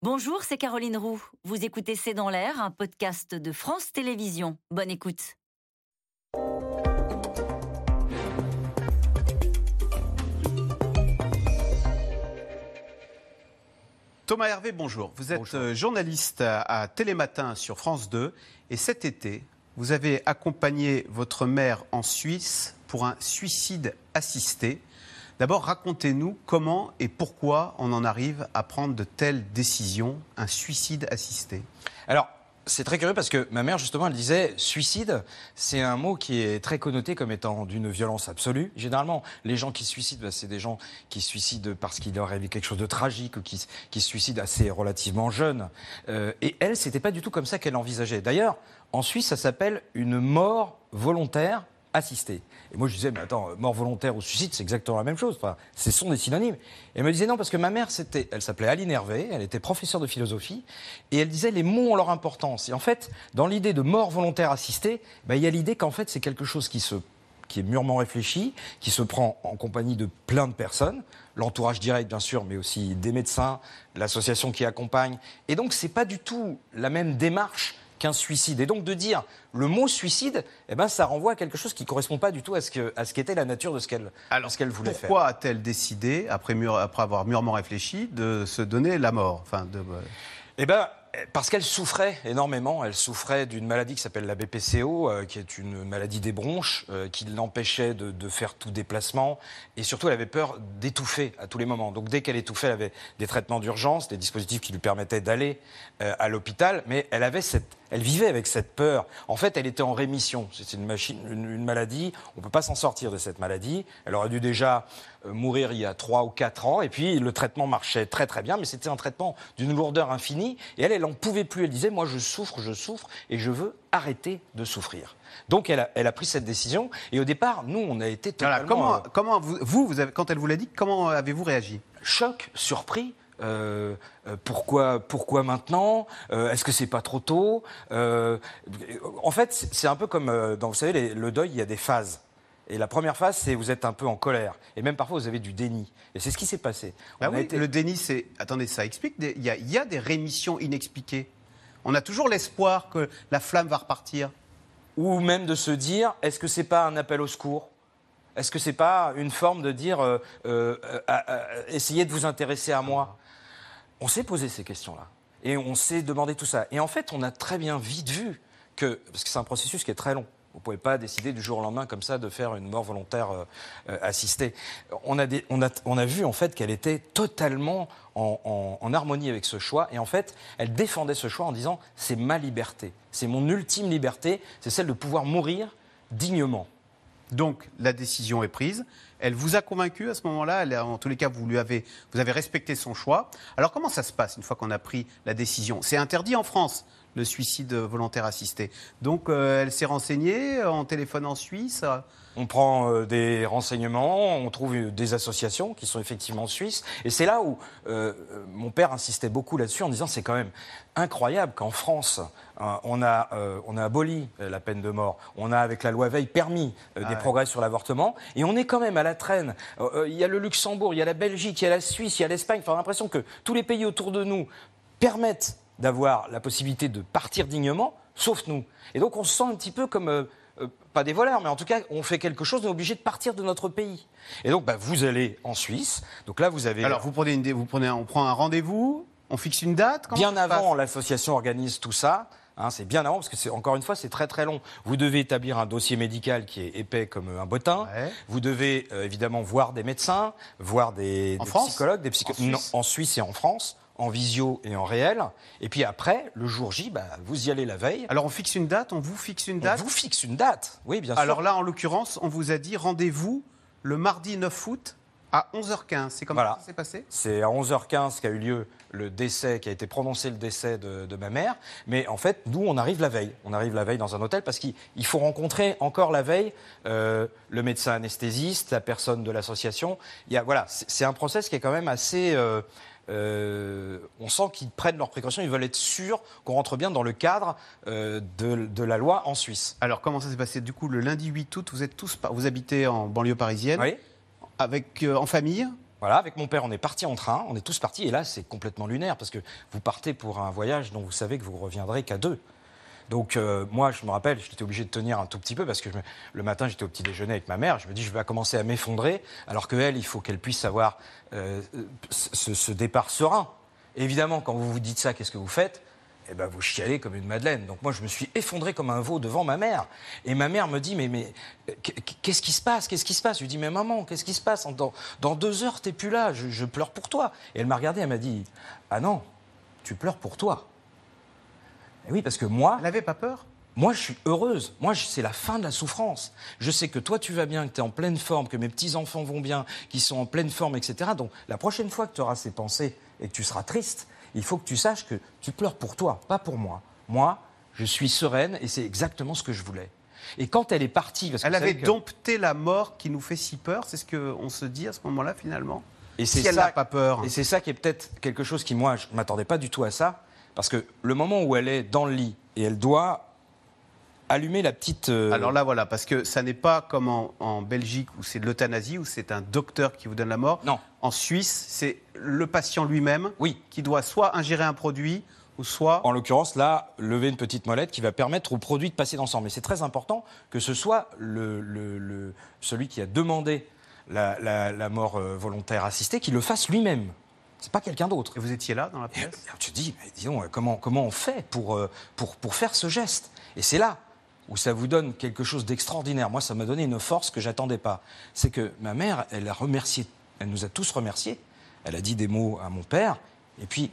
Bonjour, c'est Caroline Roux. Vous écoutez C'est dans l'air, un podcast de France Télévisions. Bonne écoute. Thomas Hervé, bonjour. Vous êtes euh, journaliste à, Télématin sur France 2 et cet été, vous avez accompagné votre mère en Suisse pour un suicide assisté. D'abord, racontez-nous comment et pourquoi on en arrive à prendre de telles décisions, un suicide assisté. Alors, c'est très curieux parce que ma mère, justement, elle disait suicide, c'est un mot qui est très connoté comme étant d'une violence absolue. Généralement, les gens qui se suicident, bah, c'est des gens qui se suicident parce qu'il leur arrive quelque chose de tragique ou qui, qui se suicident assez relativement jeunes. Euh, et elle, c'était pas du tout comme ça qu'elle envisageait. D'ailleurs, en Suisse, ça s'appelle une mort volontaire assistée. Et moi, je disais, mais attends, mort volontaire ou suicide, c'est exactement la même chose. Enfin, ce sont des synonymes. Et elle me disait non, parce que ma mère, c'était, elle s'appelait Aline Hervé, elle était professeure de philosophie, et elle disait les mots ont leur importance. Et en fait, dans l'idée de mort volontaire assistée, ben, il y a l'idée qu'en fait, c'est quelque chose qui se qui est mûrement réfléchi, qui se prend en compagnie de plein de personnes, l'entourage direct bien sûr, mais aussi des médecins, l'association qui accompagne. Et donc c'est pas du tout la même démarche qu'un suicide. Et donc de dire le mot suicide, eh ben, ça renvoie à quelque chose qui ne correspond pas du tout à ce, que, à ce qu'était la nature de ce qu'elle, qu'elle voulait faire. Pourquoi a-t-elle décidé, après, après avoir mûrement réfléchi, de se donner la mort enfin, de... Eh ben, parce qu'elle souffrait énormément. Elle souffrait d'une maladie qui s'appelle la BPCO, euh, qui est une maladie des bronches, euh, qui l'empêchait de, faire tout déplacement. Et surtout, elle avait peur d'étouffer à tous les moments. Donc, dès qu'elle étouffait, elle avait des traitements d'urgence, des dispositifs qui lui permettaient d'aller euh, à l'hôpital. Mais elle avait cette elle vivait avec cette peur. En fait, elle était en rémission. C'est une, machine, une, maladie. On ne peut pas s'en sortir de cette maladie. Elle aurait dû déjà mourir il y a trois ou quatre ans. Et puis, le traitement marchait très très bien, mais c'était un traitement d'une lourdeur infinie. Et elle, elle n'en pouvait plus. Elle disait, moi, je souffre, je souffre, et je veux arrêter de souffrir. Donc, elle a, elle a pris cette décision. Et au départ, nous, on a été totalement... comment, euh, comment vous, vous avez, quand elle vous l'a dit, comment avez-vous réagi? Choc, surpris. Euh, euh, pourquoi, pourquoi maintenant? Euh, Est-ce que c'est pas trop tôt? En fait, c'est un peu comme dans, vous savez, le deuil, il y a des phases. Et la première phase, c'est vous êtes un peu en colère. Et même parfois, vous avez du déni. Et c'est ce qui s'est passé. Bah Le déni, c'est. Attendez, ça explique. Il y, a, y, a des rémissions inexpliquées. On a toujours l'espoir que la flamme va repartir. Ou même de se dire est-ce que c'est pas un appel au secours? Est-ce que c'est pas une forme de dire essayez de vous intéresser à moi? On s'est posé ces questions-là. Et on s'est demandé tout ça. Et en fait, on a très bien vite vu que, parce que c'est un processus qui est très long, vous ne pouvez pas décider du jour au lendemain comme ça de faire une mort volontaire euh, euh, assistée. On a, on, a, on a, vu en fait qu'elle était totalement en, en, harmonie avec ce choix et en fait elle défendait ce choix en disant c'est ma liberté, c'est mon ultime liberté, c'est celle de pouvoir mourir dignement. Donc la décision est prise. Elle vous a convaincu à ce moment-là En tous les cas, vous, lui avez, vous avez respecté son choix. Alors comment ça se passe une fois qu'on a pris la décision? C'est interdit en France le suicide volontaire assisté. Donc euh, elle s'est renseignée en téléphone en Suisse on prend euh, des renseignements, on trouve des associations qui sont effectivement suisses. Et c'est là où euh, mon père insistait beaucoup là-dessus en disant c'est quand même incroyable qu'en France, on, a, on a aboli la peine de mort. On a, avec la loi Veil, permis des ah progrès sur l'avortement. Et on est quand même à la traîne. Il y a le Luxembourg, il y a la Belgique, il y a la Suisse, il y a l'Espagne. Enfin, on a l'impression que tous les pays autour de nous permettent d'avoir la possibilité de partir dignement, sauf nous. Et donc on se sent un petit peu comme, euh, euh, pas des voleurs, mais en tout cas on fait quelque chose, on est obligé de partir de notre pays. Et donc bah, vous allez en Suisse, donc là vous avez... Alors vous prenez, une, vous prenez on prend un rendez-vous, on fixe une date Bien avant, l'association organise tout ça. Hein, c'est bien avant parce que c'est encore une fois c'est très très long. Vous devez établir un dossier médical qui est épais comme un bottin. Vous devez euh, évidemment voir des médecins, voir des, psychologues, des psychologues en Suisse et en France en visio et en réel. Et puis après, le jour J, bah, vous y allez la veille. Alors on fixe une date, on vous fixe une date On vous fixe une date, oui, bien sûr. Alors là, en l'occurrence, on vous a dit rendez-vous le mardi 9 août à 11h15. C'est comme ça que ça s'est passé? C'est à 11h15 qu'a eu lieu le décès, qui a été prononcé le décès de, ma mère. Mais en fait, nous, on arrive la veille. On arrive la veille dans un hôtel parce qu'il faut rencontrer encore la veille euh, le médecin anesthésiste, la personne de l'association. Voilà, c'est un process qui est quand même assez... Euh, euh, on sent qu'ils prennent leurs précautions, ils veulent être sûrs qu'on rentre bien dans le cadre euh, de, la loi en Suisse. Alors comment ça s'est passé? Du coup, le lundi 8 août, vous êtes tous, vous habitez en banlieue parisienne, oui. avec euh, en famille? Voilà, avec mon père, on est parti en train, on est tous partis, et là, c'est complètement lunaire, parce que vous partez pour un voyage dont vous savez que vous reviendrez qu'à deux. Donc euh, moi, je me rappelle, j'étais obligé de tenir un tout petit peu parce que le matin, j'étais au petit déjeuner avec ma mère. Je me dis, je vais commencer à m'effondrer, alors qu'elle, il faut qu'elle puisse avoir euh, ce, départ serein. Évidemment, quand vous vous dites ça, qu'est-ce que vous faites? Eh ben, vous chialez comme une madeleine. Donc moi, je me suis effondré comme un veau devant ma mère. Et ma mère me dit, mais, mais euh, qu'est-ce qui se passe? Qu'est-ce qui se passe? Je lui dis, mais maman, qu'est-ce qui se passe? Dans, dans deux heures, t'es plus là. Je, je pleure pour toi. Et elle m'a regardé, elle m'a dit, ah non, tu pleures pour toi. Et oui, parce que moi, Elle n'avait pas peur? moi, je suis heureuse. Moi, c'est la fin de la souffrance. Je sais que toi, tu vas bien, que tu es en pleine forme, que mes petits-enfants vont bien, qu'ils sont en pleine forme, etc. Donc, la prochaine fois que tu auras ces pensées et que tu seras triste, il faut que tu saches que tu pleures pour toi, pas pour moi. Moi, je suis sereine et c'est exactement ce que je voulais. Et quand elle est partie, parce que Elle avait que- dompté la mort qui nous fait si peur, c'est ce qu'on se dit à ce moment-là finalement? Et c'est si elle ça- n'a pas peur. Et c'est ça qui est peut-être quelque chose qui, moi, je ne m'attendais pas du tout à ça. Parce que le moment où elle est dans le lit et elle doit allumer la petite. euh, Alors là, voilà, parce que ça n'est pas comme en, en Belgique où c'est de l'euthanasie, où c'est un docteur qui vous donne la mort. Non. En Suisse, c'est le patient lui-même Oui. qui doit soit ingérer un produit, ou soit... En l'occurrence, là, lever une petite molette qui va permettre au produit de passer dans sang. Mais c'est très important que ce soit le, le- le- celui qui a demandé la, la- la mort euh, volontaire assistée qui le fasse lui-même. C'est pas quelqu'un d'autre. Et vous étiez là dans la Et pièce alors tu te dis, mais disons, euh, comment, comment on fait pour, euh, pour, pour faire ce geste? Et c'est là où ça vous donne quelque chose d'extraordinaire. Moi, ça m'a donné une force que j'attendais pas. C'est que ma mère, elle a remercié, elle nous a tous remerciés. Elle a dit des mots à mon père, et puis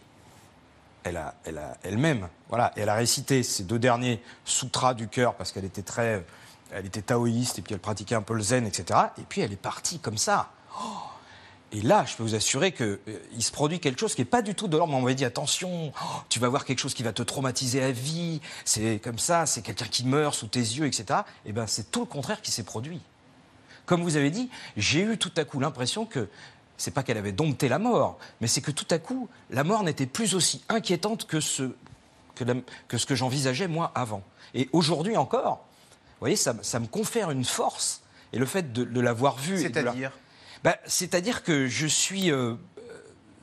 elle a, elle a elle-même, voilà, elle a récité ces deux derniers sutras du cœur parce qu'elle était très, elle était taoïste et puis elle pratiquait un peu le zen, etc. Et puis elle est partie comme ça. Oh et là, je peux vous assurer qu'il se produit quelque chose qui n'est pas du tout de l'ordre. On m'avait dit attention, oh, tu vas voir quelque chose qui va te traumatiser à vie. C'est comme ça, c'est quelqu'un qui meurt sous tes yeux, etc. Et ben, c'est tout le contraire qui s'est produit. Comme vous avez dit, j'ai eu tout à coup l'impression que c'est pas qu'elle avait dompté la mort, mais c'est que tout à coup, la mort n'était plus aussi inquiétante que ce que, ce que j'envisageais moi avant. Et aujourd'hui encore, vous voyez, ça, me confère une force. Et le fait de, de l'avoir vue. C'est-à-dire? Bah, C'est-à-dire que je suis, euh, euh,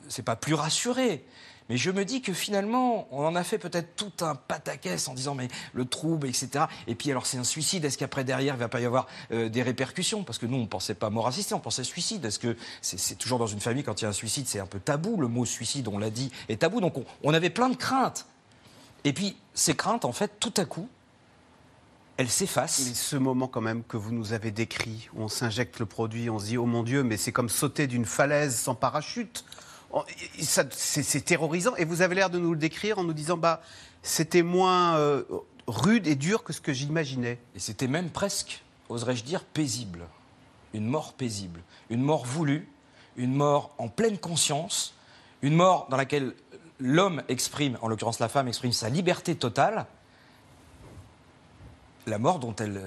c'est pas plus rassuré, mais je me dis que finalement, on en a fait peut-être tout un pataquès en disant mais le trouble, etc. Et puis alors c'est un suicide, est-ce qu'après derrière il va pas y avoir euh, des répercussions? Parce que nous on pensait pas mort assistée, on pensait suicide. Est-ce que c'est toujours dans une famille quand il y a un suicide, c'est un peu tabou, le mot suicide, on l'a dit, est tabou. Donc on, on avait plein de craintes. Et puis ces craintes, en fait, tout à coup, elles s'effacent. Mais ce moment quand même que vous nous avez décrit, où on s'injecte le produit, on se dit, oh mon Dieu, mais c'est comme sauter d'une falaise sans parachute. C'est terrorisant. Et vous avez l'air de nous le décrire en nous disant, bah, c'était moins euh, rude et dur que ce que j'imaginais. Et c'était même presque, oserais-je dire, paisible. Une mort paisible. Une mort voulue, une mort en pleine conscience, une mort dans laquelle l'homme exprime, en l'occurrence la femme exprime sa liberté totale. La mort dont elle,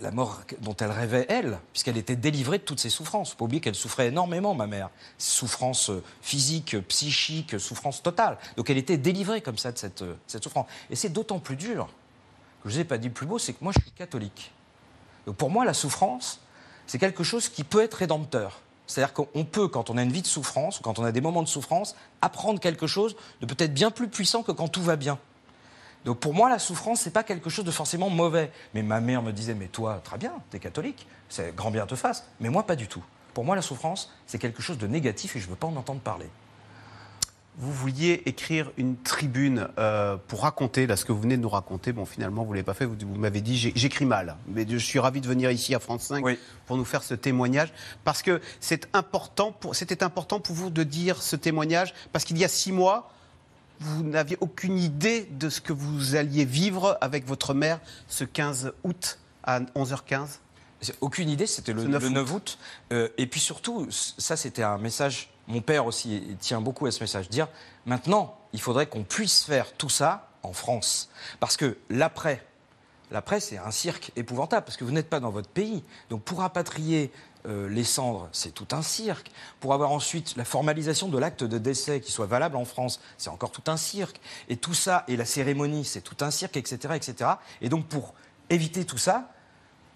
la mort dont elle rêvait, elle, puisqu'elle était délivrée de toutes ses souffrances. Pas oublier qu'elle souffrait énormément, ma mère. Souffrance euh, physique, psychique, souffrance totale. Donc elle était délivrée comme ça de cette, euh, cette souffrance. Et c'est d'autant plus dur que je vous ai pas dit plus beau, c'est que moi je suis catholique. Donc pour moi, la souffrance, c'est quelque chose qui peut être rédempteur. C'est-à-dire qu'on peut, quand on a une vie de souffrance, ou quand on a des moments de souffrance, apprendre quelque chose de peut-être bien plus puissant que quand tout va bien. Donc pour moi, la souffrance, c'est pas quelque chose de forcément mauvais. Mais ma mère me disait, mais toi, très bien, t'es catholique, c'est grand bien te fasse. Mais moi, pas du tout. Pour moi, la souffrance, c'est quelque chose de négatif et je veux pas en entendre parler. Vous vouliez écrire une tribune euh, pour raconter, là, ce que vous venez de nous raconter. Bon, finalement, vous ne l'avez pas fait. Vous, vous m'avez dit, j'écris mal. Mais je suis ravi de venir ici à France 5 Oui. pour nous faire ce témoignage. Parce que c'est important pour- c'était important pour vous de dire ce témoignage. Parce qu'il y a six mois, vous n'aviez aucune idée de ce que vous alliez vivre avec votre mère ce 15 août à 11h15. C'est Aucune idée, c'était le, Ce 9 le 9 août. Euh, et puis surtout, ça c'était un message, mon père aussi tient beaucoup à ce message, dire maintenant, il faudrait qu'on puisse faire tout ça en France. Parce que l'après, l'après c'est un cirque épouvantable, parce que vous n'êtes pas dans votre pays. Donc pour rapatrier euh, les cendres, c'est tout un cirque. Pour avoir ensuite la formalisation de l'acte de décès qui soit valable en France, c'est encore tout un cirque. Et tout ça, et la cérémonie, c'est tout un cirque, etc., etc. Et donc pour éviter tout ça,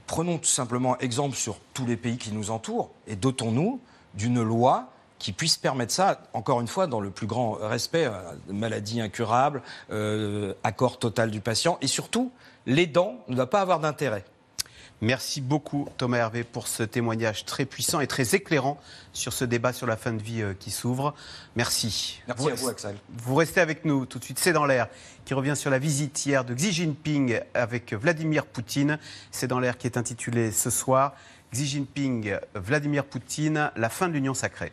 Prenons tout simplement exemple sur tous les pays qui nous entourent et dotons-nous d'une loi qui puisse permettre ça, encore une fois, dans le plus grand respect, euh, maladie incurable, euh, accord total du patient, et surtout, l'aidant ne doit pas avoir d'intérêt. Merci beaucoup Thomas Hervé pour ce témoignage très puissant et très éclairant sur ce débat sur la fin de vie euh, qui s'ouvre. Merci. Merci à vous Axel. Vous restez avec nous tout de suite. C'est dans l'air qui revient sur la visite hier de Xi Jinping avec Vladimir Poutine. C'est dans l'air qui est intitulé ce soir Xi Jinping, Vladimir Poutine, la fin de l'Union sacrée.